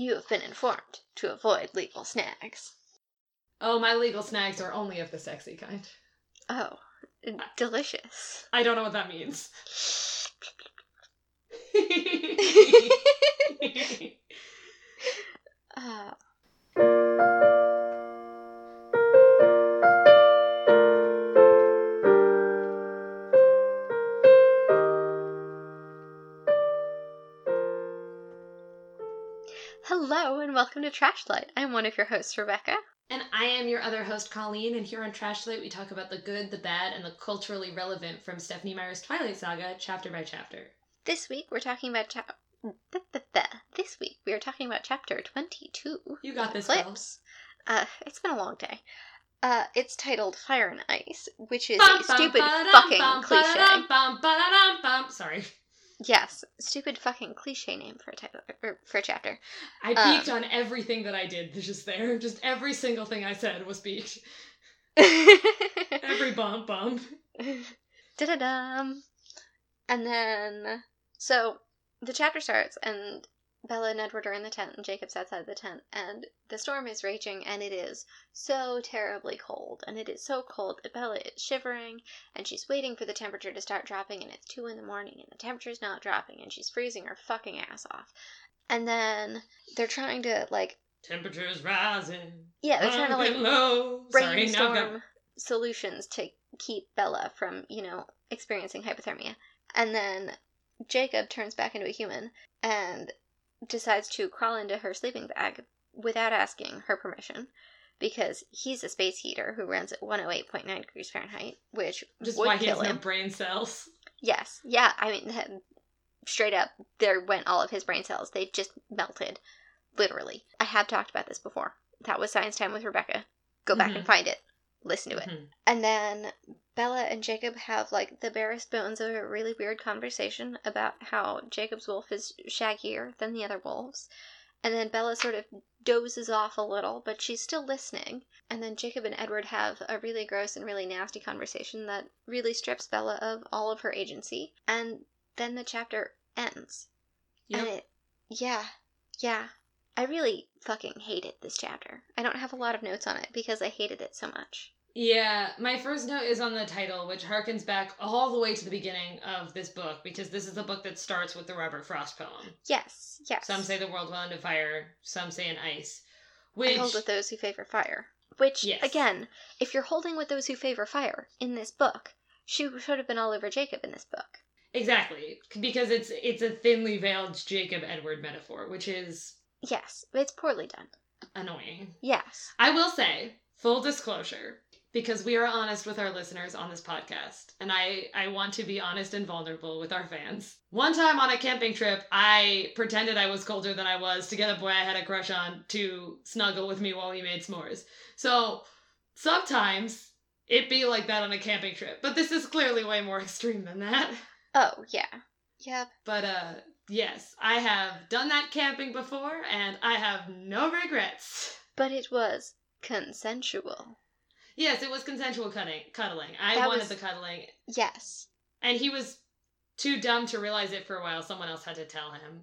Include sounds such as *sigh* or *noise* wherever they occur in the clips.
You have been informed to avoid legal snags. Oh, my legal snags are only of the sexy kind. Oh, delicious. I don't know what that means. *laughs* *laughs* uh, welcome to Trashlight. I'm one of your hosts, Rebecca. And I am your other host, Colleen, and here on Trashlight we talk about the good, the bad, and the culturally relevant from Stephenie Meyer's Twilight Saga, chapter by chapter. This week we're talking about chapter. *laughs* This week we are talking about chapter 22. You got this, Eclipse. Uh, it's been a long day. Uh, it's titled Fire and Ice, which is a stupid fucking cliche. Sorry. Yes, stupid fucking cliche name for a title or for a chapter. I peaked um, on everything that I did *laughs* just there. Just every single thing I said was peaked. *laughs* every bump bump. Da da dum. And then so the chapter starts and Bella and Edward are in the tent, and Jacob's outside the tent, and the storm is raging, and it is so terribly cold. And it is so cold that Bella is shivering, and she's waiting for the temperature to start dropping, and it's 2 in the morning, and the temperature's not dropping, and she's freezing her fucking ass off. And then they're trying to, like. Temperature's rising. Yeah, they're trying to, like, low. brainstorm Sorry, solutions to keep Bella from, you know, experiencing hypothermia. And then Jacob turns back into a human, and decides to crawl into her sleeping bag without asking her permission because he's a space heater who runs at 108.9 degrees Fahrenheit, which just would why he kill has him. no brain cells. Yes, yeah. I mean, straight up, there went all of his brain cells. They just melted, literally. I have talked about this before. That was science time with Rebecca. Go back mm-hmm. and find it. Listen to it. Mm-hmm. And then Bella and Jacob have like the barest bones of a really weird conversation about how Jacob's wolf is shaggier than the other wolves. And then Bella sort of dozes off a little, but she's still listening. And then Jacob and Edward have a really gross and really nasty conversation that really strips Bella of all of her agency. And then the chapter ends. Yep. And it, yeah, yeah. I really fucking hated this chapter. I don't have a lot of notes on it because I hated it so much. Yeah, my first note is on the title, which harkens back all the way to the beginning of this book, because this is the book that starts with the Robert Frost poem. Yes, yes. Some say the world will end in fire, some say in ice. Which... I hold with those who favor fire. Which, yes. again, if you're holding with those who favor fire in this book, she should have been all over Jacob in this book. Exactly, because it's it's a thinly veiled Jacob Edward metaphor, which is yes, it's poorly done. Annoying. Yes. I will say, full disclosure, because we are honest with our listeners on this podcast and I I want to be honest and vulnerable with our fans. One time on a camping trip, I pretended I was colder than I was to get a boy I had a crush on to snuggle with me while we made s'mores. So, sometimes it be like that on a camping trip, but this is clearly way more *laughs* extreme than that. Oh, yeah. Yep. But uh yes, I have done that camping before and I have no regrets. But it was consensual. Yes, it was consensual cutting, cuddling. I that wanted was, the cuddling. Yes. And he was too dumb to realize it for a while. Someone else had to tell him.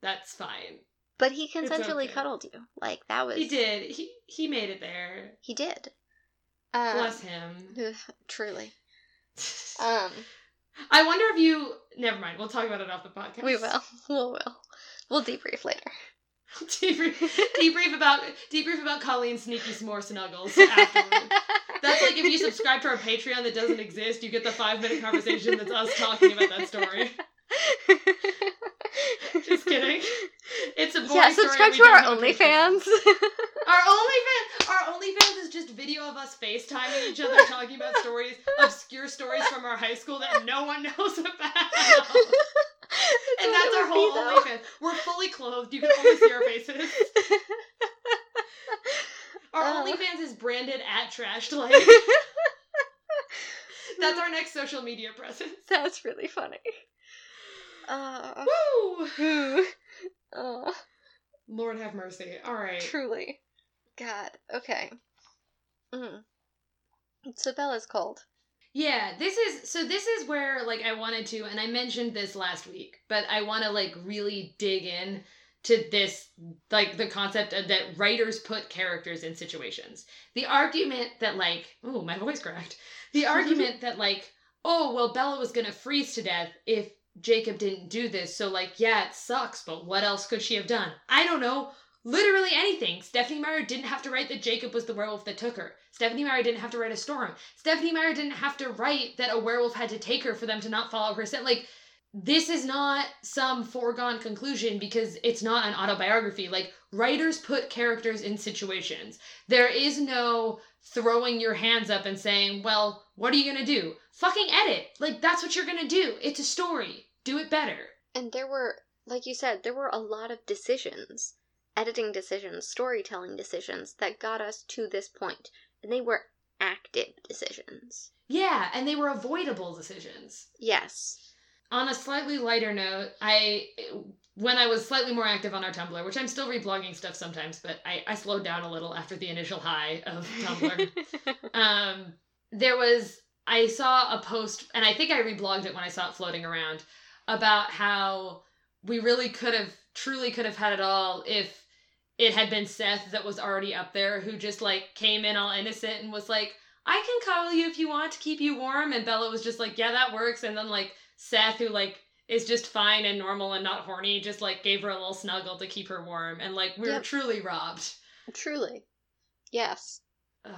That's fine. But he consensually okay. cuddled you. Like that was He did. He he made it there. He did. Um, Bless him. Truly. *laughs* um I wonder if you never mind, we'll talk about it off the podcast. We will. *laughs* We will. We'll debrief later. Debrief, *laughs* debrief about debrief about Colleen's sneaky s'more snuggles *laughs* afterwards. That's like if you subscribe to our Patreon that doesn't exist, you get the five minute conversation that's us talking about that story. Just kidding. It's a boring yeah. Subscribe to our OnlyFans. our OnlyFans, our OnlyFans is just video of us FaceTiming each other, talking about stories, obscure stories from our high school that no one knows about and that's our whole OnlyFans. We're fully clothed. You can only see our faces. *laughs* our uh. OnlyFans is branded at Trashed *laughs* Light. that's our next social media presence. That's really funny. *sighs* Uh, Woo! *sighs* Uh, Lord have mercy. All right. Truly. God. Okay. Mm. So Bella's cold. Yeah, this is so this is where like I wanted to and I mentioned this last week, but I want to like really dig in to this like the concept of that writers put characters in situations. The argument that like, oh, my voice cracked. The *laughs* argument that like, oh, well Bella was going to freeze to death if Jacob didn't do this. So like, yeah, it sucks, but what else could she have done? I don't know. Literally anything. Stephenie Meyer didn't have to write that Jacob was the werewolf that took her. Stephenie Meyer didn't have to write a storm. Stephenie Meyer didn't have to write that a werewolf had to take her for them to not follow her scent. Like, this is not some foregone conclusion because it's not an autobiography. Like, writers put characters in situations. There is no throwing your hands up and saying, well, what are you going to do? Fucking edit. Like, that's what you're going to do. It's a story. Do it better. And there were, like you said, there were a lot of decisions editing decisions, storytelling decisions that got us to this point. And they were active decisions. Yeah, and they were avoidable decisions. Yes. On a slightly lighter note, I when I was slightly more active on our Tumblr, which I'm still reblogging stuff sometimes, but I, I slowed down a little after the initial high of *laughs* Tumblr. um, there was I saw a post, and I think I reblogged it when I saw it floating around about how we really could have, truly could have had it all if it had been Seth that was already up there who just like came in all innocent and was like, I can cuddle you if you want to keep you warm. And Bella was just like, yeah, that works. And then like Seth, who like is just fine and normal and not horny, just like gave her a little snuggle to keep her warm. And like we were yep. truly robbed. Truly. Yes. Ugh.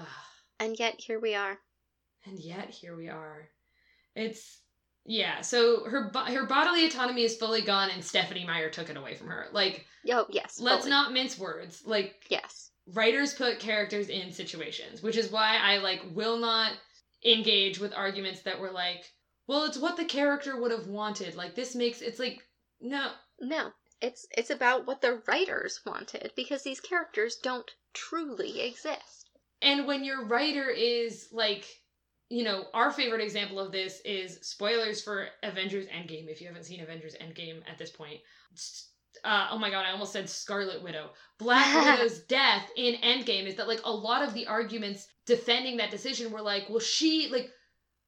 And yet here we are. And yet here we are. It's yeah, so her her bodily autonomy is fully gone, and Stephenie Meyer took it away from her. Like, oh yes, let's fully. not mince words. Like, yes, writers put characters in situations, which is why I like will not engage with arguments that were like, well, it's what the character would have wanted. Like, this makes it's like, no, no, it's it's about what the writers wanted because these characters don't truly exist. And when your writer is like you know, our favorite example of this is spoilers for Avengers Endgame. If you haven't seen Avengers Endgame at this point, uh, oh my god, I almost said Scarlet Widow. Black *laughs* Widow's death in Endgame is that like a lot of the arguments defending that decision were like, well, she like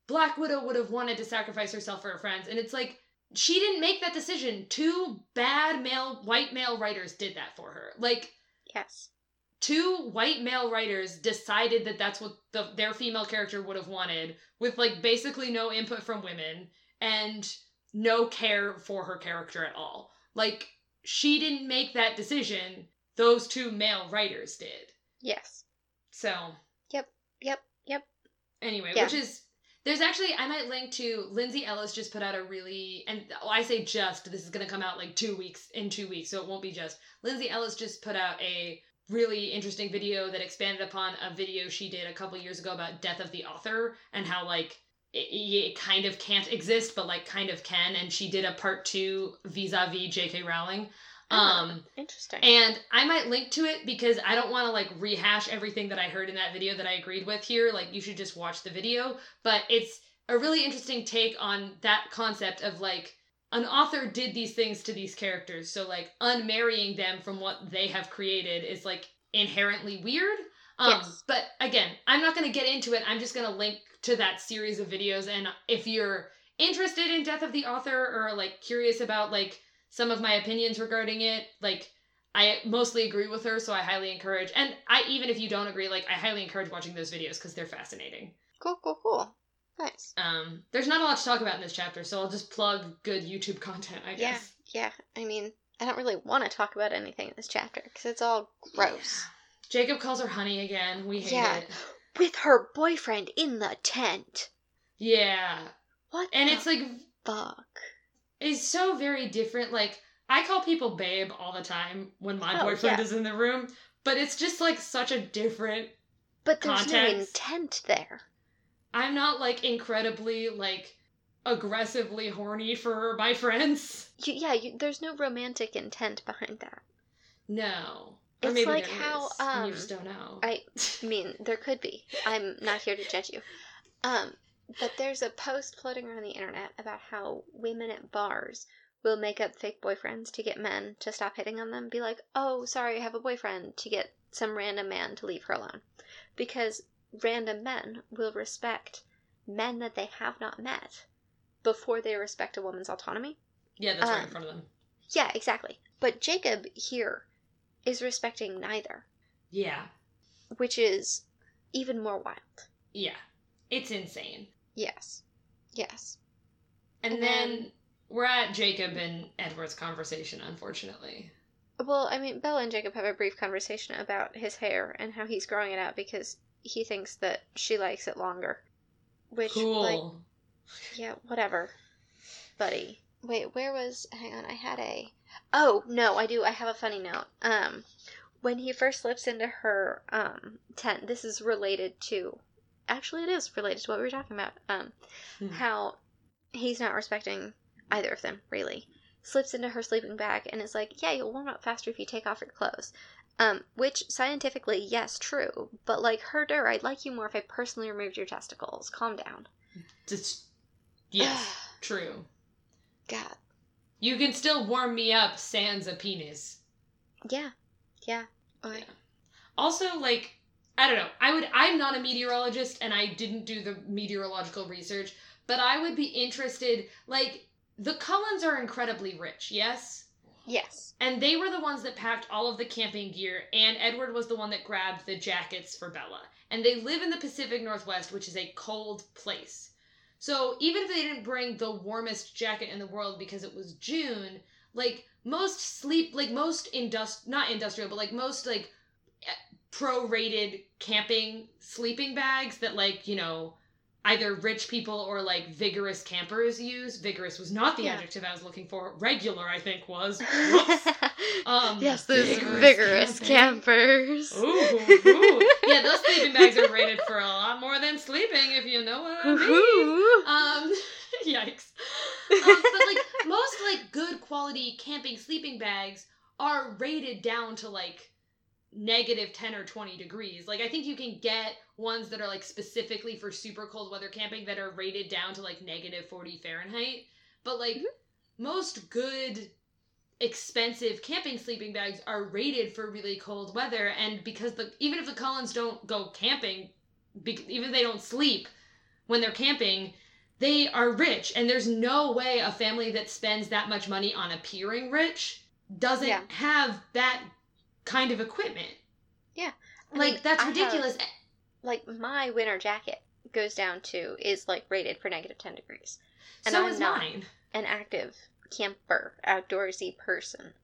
Black Widow would have wanted to sacrifice herself for her friends, and it's like she didn't make that decision. Two bad male white male writers did that for her. Like, yes, two white male writers decided that that's what the, their female character would have wanted with like basically no input from women and no care for her character at all. Like she didn't make that decision. Those two male writers did. Yes. So. Yep. Yep. Yep. Anyway yeah. which is there's actually i might link to lindsay ellis just put out a really and oh, i say just this is going to come out like two weeks in two weeks so it won't be just. Lindsay ellis just put out a really interesting video that expanded upon a video she did a couple years ago about death of the author and how like it, it kind of can't exist but like kind of can. And she did a part two vis-a-vis jk rowling. Oh, um interesting. and i might link to it because i don't want to like rehash everything that i heard in that video that i agreed with here. Like you should just watch the video. But it's a really interesting take on that concept of like an author did these things to these characters. So like unmarrying them from what they have created is like inherently weird. Um yes. but again i'm not going to get into it. I'm just going to link to that series of videos. And if you're interested in death of the author or like curious about like some of my opinions regarding it like i mostly agree with her so i highly encourage. And i even if you don't agree like i highly encourage watching those videos because they're fascinating. Cool cool cool Nice. Um, there's not a lot to talk about in this chapter, so I'll just plug good YouTube content, I guess. Yeah, yeah. I mean, I don't really want to talk about anything in this chapter because it's all gross. Yeah. Jacob calls her honey again. We hate yeah. it. With her boyfriend in the tent. Yeah. What? And it's like fuck. It's so very different. Like I call people babe all the time when my oh, boyfriend yeah. is in the room, but it's just like such a different. But there's context. no intent there. I'm not like incredibly like aggressively horny for my friends. You, yeah, you, there's no romantic intent behind that. No. Or it's like how is, um, you just don't know. I *laughs* mean, there could be. I'm not here to judge you. Um, but there's a post floating around the internet about how women at bars will make up fake boyfriends to get men to stop hitting on them. Be like, "Oh, sorry, I have a boyfriend," to get some random man to leave her alone, because random men will respect men that they have not met before they respect a woman's autonomy. Yeah, that's um, right in um, front of them. Yeah, exactly. But Jacob here is respecting neither, Yeah. which is even more wild. Yeah. It's insane. Yes. Yes. And, And then, then- we're at Jacob and Edward's conversation, unfortunately. Well, I mean, Bella and Jacob have a brief conversation about his hair and how he's growing it out because he thinks that she likes it longer. Which, cool. like, yeah, whatever, buddy. Wait, where was? Hang on, I had a. Oh no, I do. I have a funny note. Um, when he first slips into her um tent, this is related to. Actually, it is related to what we were talking about. Um, Hmm. how he's not respecting either of them really. Slips into her sleeping bag and is like, "Yeah, you'll warm up faster if you take off your clothes." Um, which scientifically, yes, true. But like herder, I'd like you more if I personally removed your testicles. Calm down. Just, yes, *sighs* true. God. You can still warm me up sans a penis. Yeah. Yeah. Okay. Also, like, I don't know. I would. I'm not a meteorologist, and I didn't do the meteorological research, but I would be interested. Like, the Cullens are incredibly rich, yes, Yes. and they were the ones that packed all of the camping gear, and Edward was the one that grabbed the jackets for Bella. And they live in the Pacific Northwest, which is a cold place. So even if they didn't bring the warmest jacket in the world because it was June, like most sleep, like most indust, not industrial, but like most like eh, pro-rated camping sleeping bags that like you know either rich people or like vigorous campers use. Vigorous was not the Yeah. adjective I was looking for. Regular, I think, was. *laughs* Um, yes, those vigorous, camping. campers. Ooh, ooh. *laughs* yeah, those sleeping bags are rated for a lot more than sleeping, if you know what I mean. Um, *laughs* yikes. Um, but like most like good quality camping sleeping bags are rated down to like negative 10 or 20 degrees. Like I think you can get ones that are like specifically for super cold weather camping that are rated down to like negative 40 Fahrenheit. But like Mhm. most good expensive camping sleeping bags are rated for really cold weather and because the even if the Cullens don't go camping bec even if they don't sleep when they're camping they are rich and there's no way a family that spends that much money on appearing rich doesn't Yeah. have that kind of equipment I like mean, that's I have- ridiculous like my winter jacket goes down to is like rated for negative 10 degrees. And so I'm is not. mine An active camper, outdoorsy person.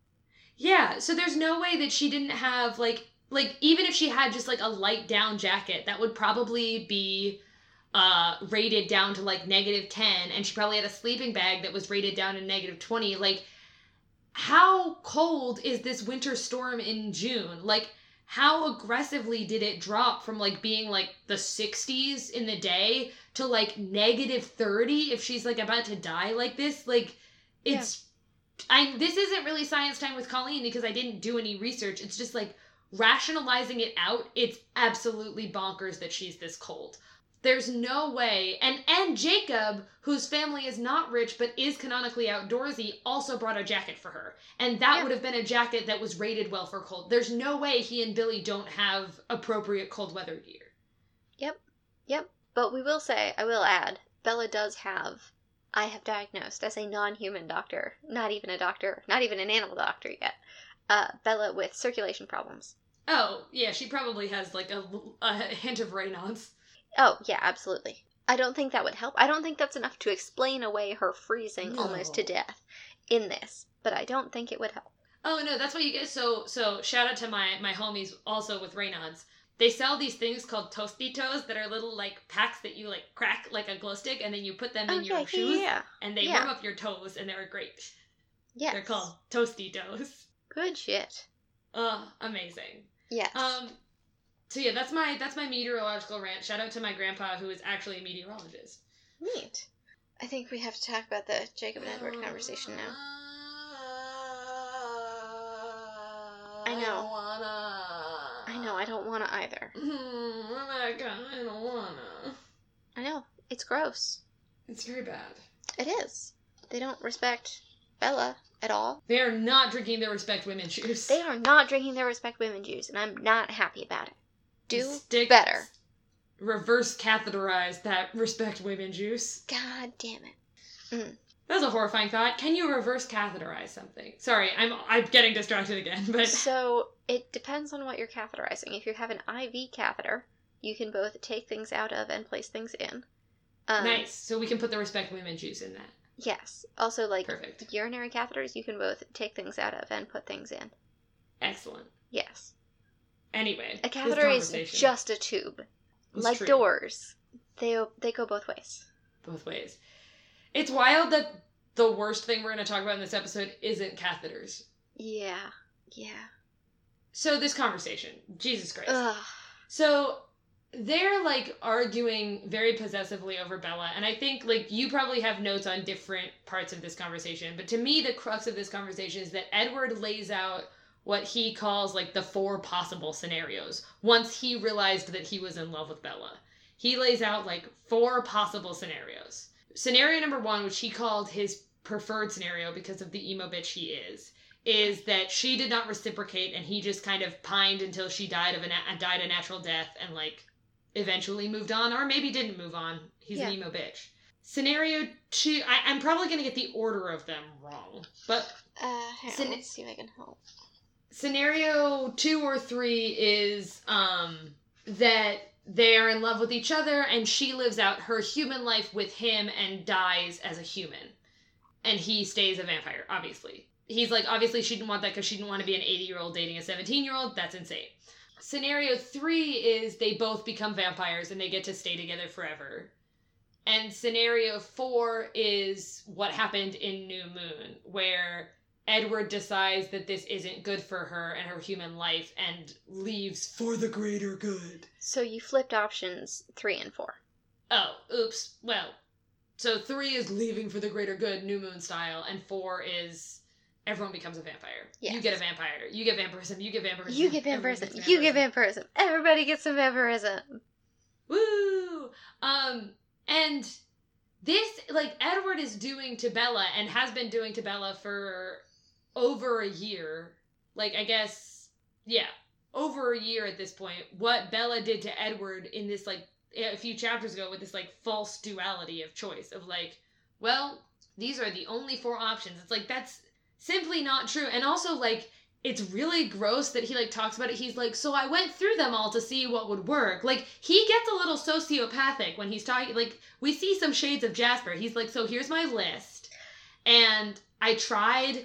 Yeah, so there's no way that she didn't have like like even if she had just like a light down jacket, that would probably be uh rated down to like negative 10 and she probably had a sleeping bag that was rated down to negative 20. Like how cold is this winter storm in June? Like how aggressively did it drop from like being like the 60s in the day to like negative 30 if she's like about to die like this? Like it's I this isn't really science time with Colleen because I didn't do any research. It's just like rationalizing it out. It's absolutely bonkers that she's this cold. There's no way. And and Jacob, whose family is not rich but is canonically outdoorsy, also brought a jacket for her. And that Yeah. would have been a jacket that was rated well for cold. There's no way he and Billy don't have appropriate cold weather gear. Yep. Yep. But we will say, I will add, Bella does have, I have diagnosed as a non human doctor, not even a doctor, not even an animal doctor yet, uh, Bella with circulation problems. Oh, yeah, she probably has like a, a hint of Raynaud's. Oh, yeah, absolutely. I don't think that would help. I don't think that's enough to explain away her freezing almost to death in this, but I don't think it would help. Oh no, that's why you get. So so shout out to my my homies also with Raynaud's. They sell these things called Tostitos that are little like packs that you like crack like a glow stick and then you put them in your shoes yeah. and they yeah. warm up your toes and they're great. Yeah, They're called Tostitos. Good shit. Oh, amazing. Yes. Um so yeah, that's my that's my meteorological rant. Shout out to my grandpa who is actually a meteorologist. Neat. I think we have to talk about the Jacob and Edward conversation now. I know. don't wanna. I know, I don't want to either. *laughs* Rebecca, I don't wanna. I know. It's gross. It's very bad. It is. They don't respect Bella at all. They are not drinking their respect women juice. They are not drinking their respect women juice, and I'm not happy about it. Do Stick- better. Reverse catheterize that respect women juice. God damn it. That was a horrifying thought. Can you reverse catheterize something? Sorry, I'm I'm getting distracted again, but *laughs* So it depends on what you're catheterizing. If you have an IV catheter, you can both take things out of and place things in. Um, nice. So we can put the respect women juice in that. Yes. Also, like Perfect. urinary catheters, you can both take things out of and put things in. Excellent. Yes. Anyway, A catheter is just a tube. was like true doors. They they go both ways. both ways. It's wild that the worst thing we're going to talk about in this episode isn't catheters. Yeah. Yeah. So this conversation, Jesus Christ. Ugh. So they're like arguing very possessively over Bella, and I think like you probably have notes on different parts of this conversation, but to me the crux of this conversation is that Edward lays out what he calls like the four possible scenarios once he realized that he was in love with Bella. He lays out like four possible scenarios. Scenario number 1, which he called his preferred scenario because of the emo bitch he is, is that she did not reciprocate and he just kind of pined until she died of a na- died a natural death and like eventually moved on or maybe didn't move on. He's an emo bitch. Scenario two, I, I'm probably gonna get the order of them wrong, but Uh, hang on, Scen- let's see if I can help. Scenario two or three is um that they are in love with each other and she lives out her human life with him and dies as a human. And he stays a vampire obviously. He's like obviously she didn't want that because she didn't want to be an 80 year old dating a 17 year old that's insane. Scenario three is they both become vampires and they get to stay together forever. And scenario four is what happened in new moon where Edward decides that this isn't good for her and her human life and leaves for the greater good. So you flipped options three and four. Oh, oops. Well, so three is leaving for the greater good, new moon style, and four is everyone becomes a vampire. You get a vampire. You get vampirism. You get vampirism. You get everyone vampirism. You get vampirism. Everybody gets some vampirism. Woo! Um, and this, like, Edward is doing to Bella and has been doing to Bella for over a year. Like, I guess, yeah, over a year at this point. What Bella did to Edward in this, like, a few chapters ago with this, like, false duality of choice of, like, well, these are the only four options. It's like, that's simply not true. And also, like, it's really gross that he like talks about it. He's like, so I went through them all to see what would work. Like he gets a little sociopathic when he's talking. Like we see some shades of Jasper. He's like, so here's my list, and I tried.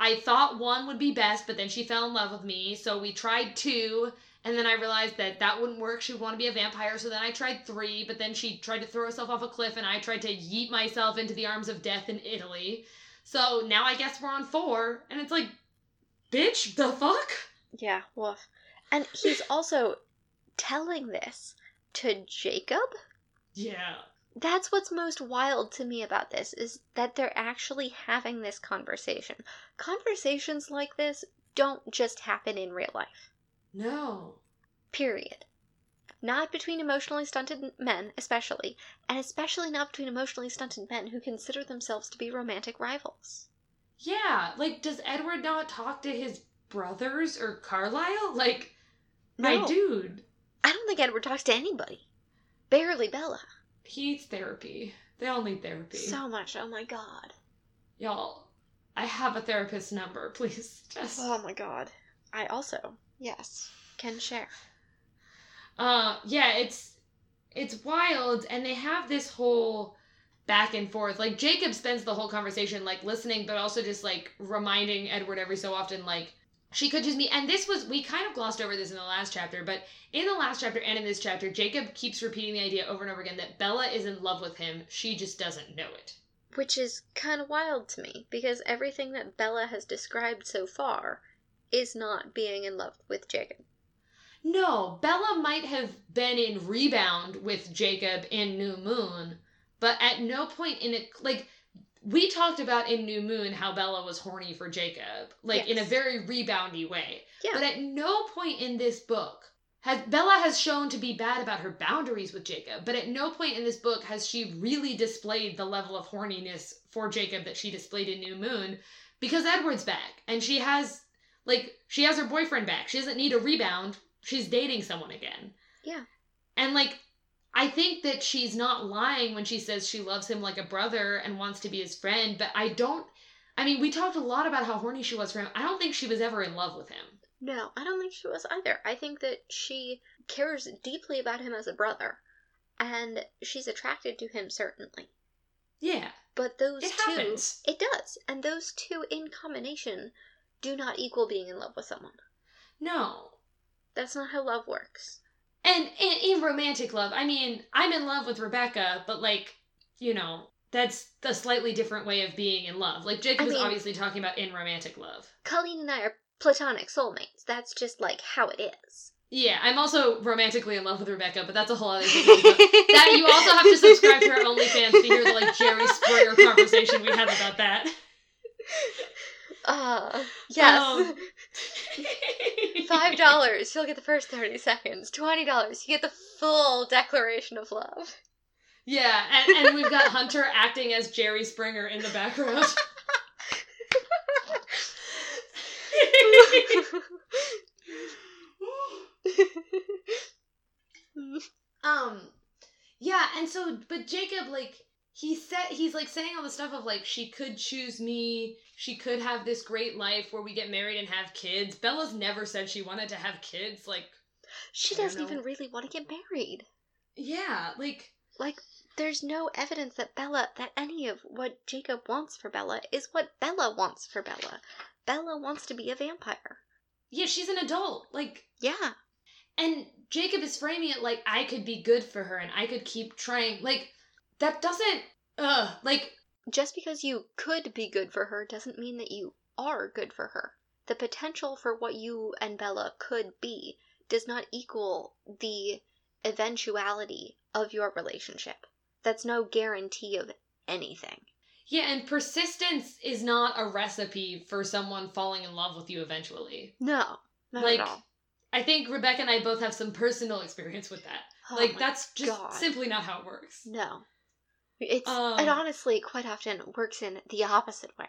I thought one would be best, but then she fell in love with me, so we tried two. And then I realized that that wouldn't work. She would want to be a vampire, so then I tried three. But then she tried to throw herself off a cliff, and I tried to yeet myself into the arms of death in Italy. So now I guess we're on four, and it's like, bitch, the fuck? Yeah, woof. And he's also telling this to Jacob. Yeah. That's what's most wild to me about this is that they're actually having this conversation. Conversations like this don't just happen in real life. No. Period. Not between emotionally stunted men, especially, and especially not between emotionally stunted men who consider themselves to be romantic rivals. Yeah, like, does Edward not talk to his brothers or Carlisle? Like, my No. dude, I don't think Edward talks to anybody. Barely Bella. He needs therapy. They all need therapy. So much. Oh my god. Y'all, I have a therapist number. *laughs* Please, just. Oh my god. I also, yes, can share. Uh, yeah, it's it's wild, and they have this whole back and forth. Like Jacob spends the whole conversation like listening, but also just like reminding Edward every so often, like she could just be. And this was we kind of glossed over this in the last chapter, but in the last chapter and in this chapter, Jacob keeps repeating the idea over and over again that Bella is in love with him. She just doesn't know it. Which is kind of wild to me, because everything that Bella has described so far is not being in love with Jacob. No, Bella might have been in rebound with Jacob in New Moon, but at no point in it, like, we talked about in New Moon how Bella was horny for Jacob, like, in a very reboundy way. Yeah. But at no point in this book has Bella has shown to be bad about her boundaries with Jacob, but at no point in this book has she really displayed the level of horniness for Jacob that she displayed in New Moon because Edward's back and she has like she has her boyfriend back. She doesn't need a rebound. She's dating someone again. Yeah. And like I think that she's not lying when she says she loves him like a brother and wants to be his friend, but I don't I mean, we talked a lot about how horny she was for him. I don't think she was ever in love with him. No, I don't think she was either. I think that she cares deeply about him as a brother, and she's attracted to him certainly. Yeah. But those It two, happens. it does, and those two in combination do not equal being in love with someone. No. That's not how love works. And in, in romantic love, I mean, I'm in love with Rebecca, but like, you know, that's a slightly different way of being in love. Like Jacob I is mean- obviously talking about in romantic love. Colleen and I are platonic soulmates. That's just like how it is. Yeah, I'm also romantically in love with Rebecca, but that's a whole other thing. that you also have to subscribe to our OnlyFans to hear the like Jerry Springer conversation we had about that. *laughs* Uh, yes. Um, Five dollars, you'll get the first thirty seconds. Twenty dollars, you get the full declaration of love. Yeah, and, and we've got Hunter acting as Jerry Springer in the background. *laughs* *laughs* um, yeah, and so, but Jacob, like, he said, he's like saying all the stuff of like, she could choose me, she could have this great life where we get married and have kids. Bella's never said she wanted to have kids. Like, she doesn't even really want to get married. yeah, like, Like, there's no evidence that Bella, that any of what Jacob wants for Bella is what Bella wants for Bella. Bella wants to be a vampire. yeah, she's an adult. Like, Yeah. And Jacob is framing it like I could be good for her and I could keep trying. Like, that doesn't. Ugh. Like, Just because you could be good for her doesn't mean that you are good for her. The potential for what you and Bella could be does not equal the eventuality of your relationship. That's no guarantee of anything. yeah, and persistence is not a recipe for someone falling in love with you eventually. No, not like, at all. I think Rebecca and I both have some personal experience with that. Oh like, that's just God. simply not how it works. No. It's Um, it honestly quite often works in the opposite way.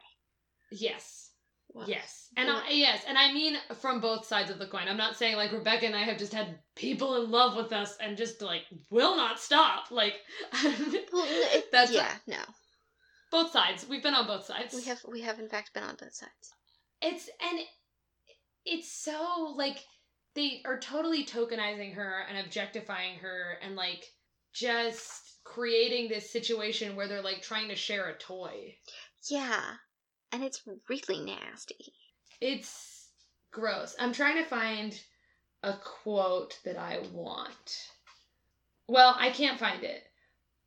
Yes. Well, Yes. And. I, yes, and I mean from both sides of the coin. I'm not saying like Rebecca and I have just had people in love with us and just like will not stop. Like *laughs* Well, it, that's yeah, no. both sides. We've been on both sides. We have we have in fact been on both sides. It's and it's so like they are totally tokenizing her and objectifying her and like just creating this situation where they're like trying to share a toy. Yeah. And it's really nasty. It's gross. I'm trying to find a quote that I want. Well, I can't find it.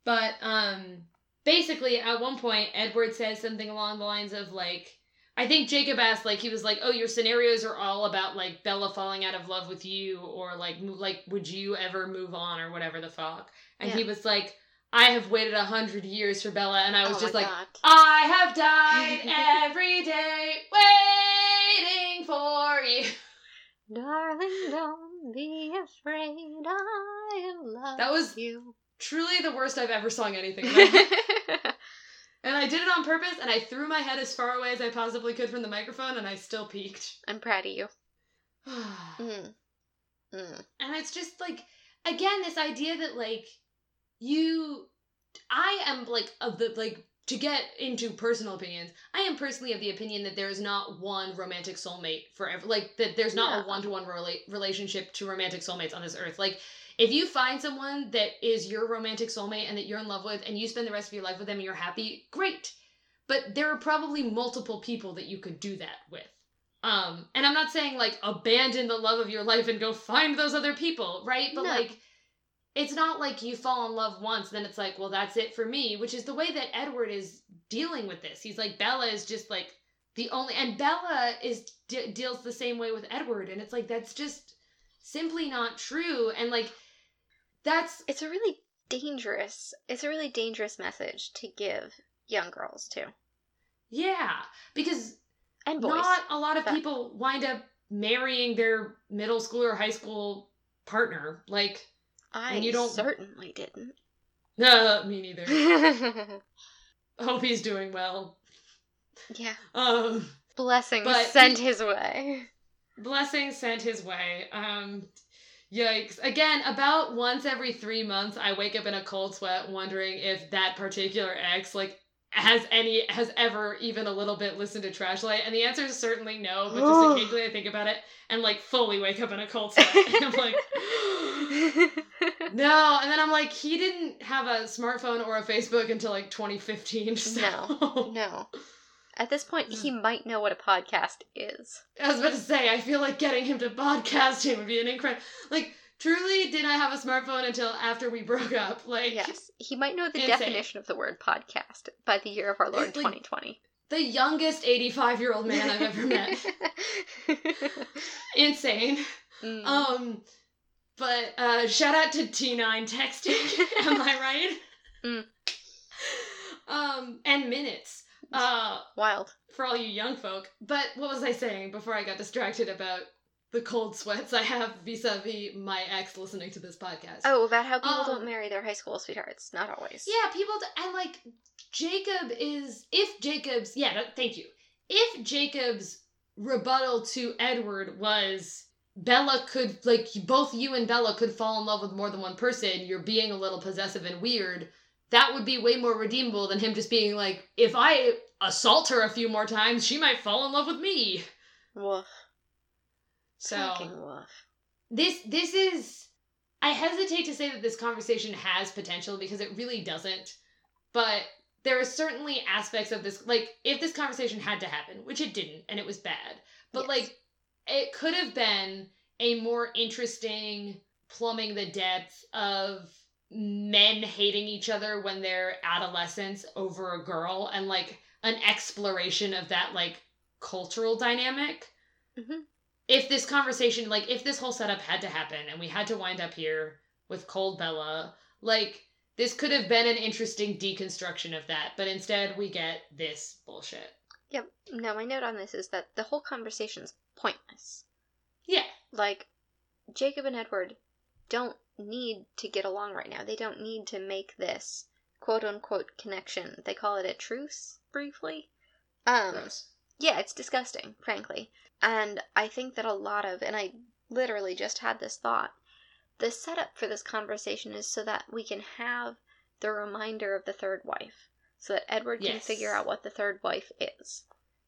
But um basically at one point Edward says something along the lines of like I think Jacob asked like he was like, "Oh, your scenarios are all about like Bella falling out of love with you or like like would you ever move on or whatever the fuck." And he was like, "I have waited a hundred years for Bella," and I was oh just like, God. I have died *laughs* every day waiting for you. Darling, don't be afraid. I love That was you. truly the worst I've ever sung anything *laughs* and I did it on purpose, and I threw my head as far away as I possibly could from the microphone, and I still peaked. I'm proud of you. and *sighs* Mm. Mm. it's just like, again, this idea that, like, you. I am, like, of the, like, to get into personal opinions, I am personally of the opinion that there is not one romantic soulmate forever. Like, that there's not Yeah. a one to one relationship to romantic soulmates on this earth. Like, if you find someone that is your romantic soulmate and that you're in love with and you spend the rest of your life with them and you're happy, great. But there are probably multiple people that you could do that with. Um, and I'm not saying like abandon the love of your life and go find those other people, right? But No. like it's not like you fall in love once, then it's like, well, that's it for me, which is the way that Edward is dealing with this. He's like, Bella is just like the only, and Bella is de- deals the same way with Edward, and it's like that's just simply not true. And like, that's It's a really dangerous. It's a really dangerous message to give young girls too, yeah, because and boys. not a lot of but- people wind up marrying their middle school or high school partner. Like, I and you don't- certainly didn't. no, me neither. *laughs* Hope he's doing well. Yeah. Um. Blessings But- sent his way. blessing sent his way. Um, Yikes. Again, about once every three months, I wake up in a cold sweat wondering if that particular ex, like, has any, has ever even a little bit listened to Trashlight. And the answer is certainly no, but just occasionally I think about it and, like, fully wake up in a cold sweat. *laughs* I'm like, *laughs* no. And then I'm like, he didn't have a smartphone or a Facebook until, like, 2015. *laughs* So. No. no. At this point, he might know what a podcast is. I was about to say, I feel like getting him to podcast him would be an incredible. Like, truly, did I have a smartphone until after we broke up? Like, Yes. He might know the Insane. definition of the word podcast by the year of our Lord like- 2020. the youngest 85 year old man I've ever met. *laughs* Insane. Mm. Um, but uh, shout out to T9 texting. *laughs* Am I right? Mm. Um, and minutes. Uh, Wild. for all you young folk. But what was I saying before I got distracted about the cold sweats I have vis-a-vis my ex listening to this podcast? Oh, about how people Um, don't marry their high school sweethearts. Not always. Yeah, people d- and like Jacob is if Jacob's yeah, thank you. If Jacob's rebuttal to Edward was Bella could like both you and Bella could fall in love with more than one person, you're being a little possessive and weird. That would be way more redeemable than him just being like, if I assault her a few more times, she might fall in love with me. Woof. So this this is I hesitate to say that this conversation has potential because it really doesn't. But there are certainly aspects of this like if this conversation had to happen, which it didn't and it was bad. But Yes. like it could have been a more interesting plumbing the depths of men hating each other when they're adolescents over a girl and like an exploration of that like cultural dynamic Mhm. if this conversation like if this whole setup had to happen and we had to wind up here with cold bella like this could have been an interesting deconstruction of that but instead we get this bullshit Yep. Now, my note on this is that the whole conversation's pointless. yeah Like, Jacob and Edward don't need to get along right now. They don't need to make this quote unquote connection. They call it a truce, briefly. Um, gross yeah, it's disgusting, frankly. And I think that a lot of, and I literally just had this thought, the setup for this conversation is so that we can have the reminder of the third wife, so that Edward can figure out what the third wife is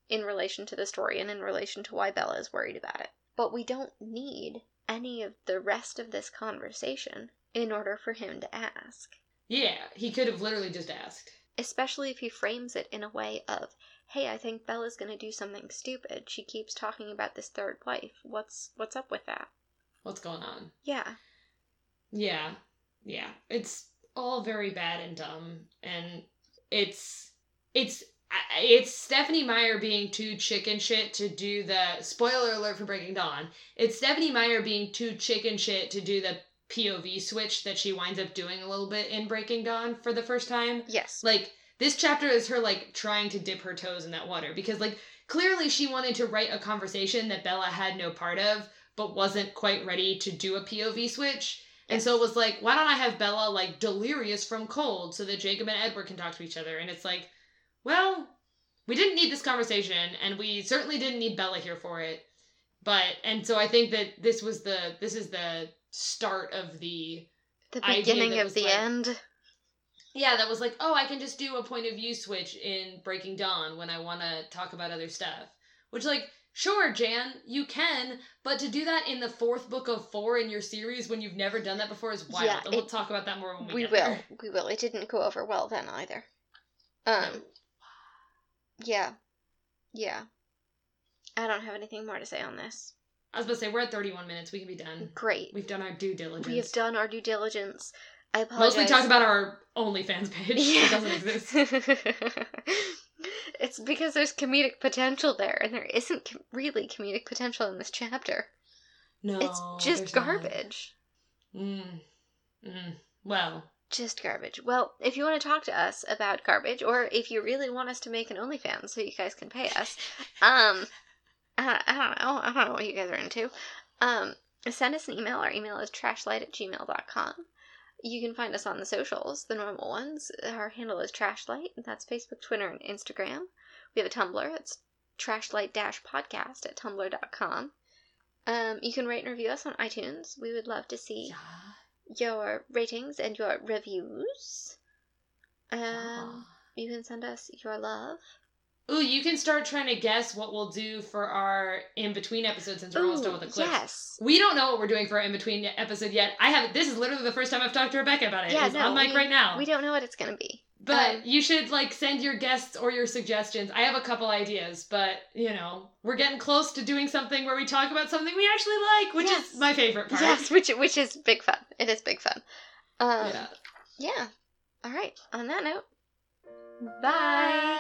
in relation to the story and in relation to why Bella is worried about it. But we don't need any of the rest of this conversation in order for him to ask yeah he could have literally just asked especially if he frames it in a way of, "Hey, I think Bella's going to do something stupid. She keeps talking about this third wife. What's what's up with that?" what's going on Yeah. Yeah. Yeah. It's all very bad and dumb and it's it's uh, it's Stephenie Meyer being too chicken shit to do the spoiler alert for Breaking Dawn. It's Stephenie Meyer being too chicken shit to do the POV switch that she winds up doing a little bit in Breaking Dawn for the first time. Yes. Like this chapter is her like trying to dip her toes in that water because like clearly she wanted to write a conversation that Bella had no part of but wasn't quite ready to do a POV switch. And so it was like, why don't I have Bella like delirious from cold so that Jacob and Edward can talk to each other? And it's like, well, we didn't need this conversation and we certainly didn't need Bella here for it. But and so I think that this was the this is the start of the the beginning of the like- end. yeah, that was like, oh, I can just do a point of view switch in Breaking Dawn when I want to talk about other stuff. Which, like, sure, Jan, you can, but to do that in the fourth book of four in your series when you've never done that before is wild. Yeah, and we'll talk about that more when we, We get will. there. We will. It didn't go over well then either. Um No. yeah. Yeah. I don't have anything more to say on this. I was about to say, we're at 31 minutes. We can be done. Great. We've done our due diligence. We have done our due diligence. I apologize. Mostly talked about our OnlyFans page. It doesn't *laughs* exist. *laughs* it's because there's comedic potential there, and there isn't com- really comedic potential in this chapter. No. it's just not. garbage. Mm. Mm. Well, Just garbage. Well, if you want to talk to us about garbage, or if you really want us to make an OnlyFans so you guys can pay us, *laughs* um, I, I don't know. I don't know what you guys are into. Um, send us an email. Our email is trashlight at gmail.com. You can find us on the socials, the normal ones. Our handle is trashlight. and That's Facebook, Twitter, and Instagram. We have a Tumblr. It's trashlight-podcast at tumblr.com. Um, you can rate and review us on iTunes. We would love to see Yeah. your ratings and your reviews. Um, yeah. you can send us your love. Ooh, you can start trying to guess what we'll do for our in between episodes since we're almost done with Eclipse. yes. We don't know what we're doing for our in between episode yet. I have this is literally the first time I've talked to Rebecca about it. Yeah, It's no, on mic we- right now. We don't know what it's gonna be. But Um, you should like send your guests or your suggestions. I have a couple ideas, but you know, we're getting close to doing something where we talk about something we actually like, which Yes. is my favorite part. Yes, *laughs* which which is big fun. It is big fun. Um, yeah. yeah. All right. On that note, Bye.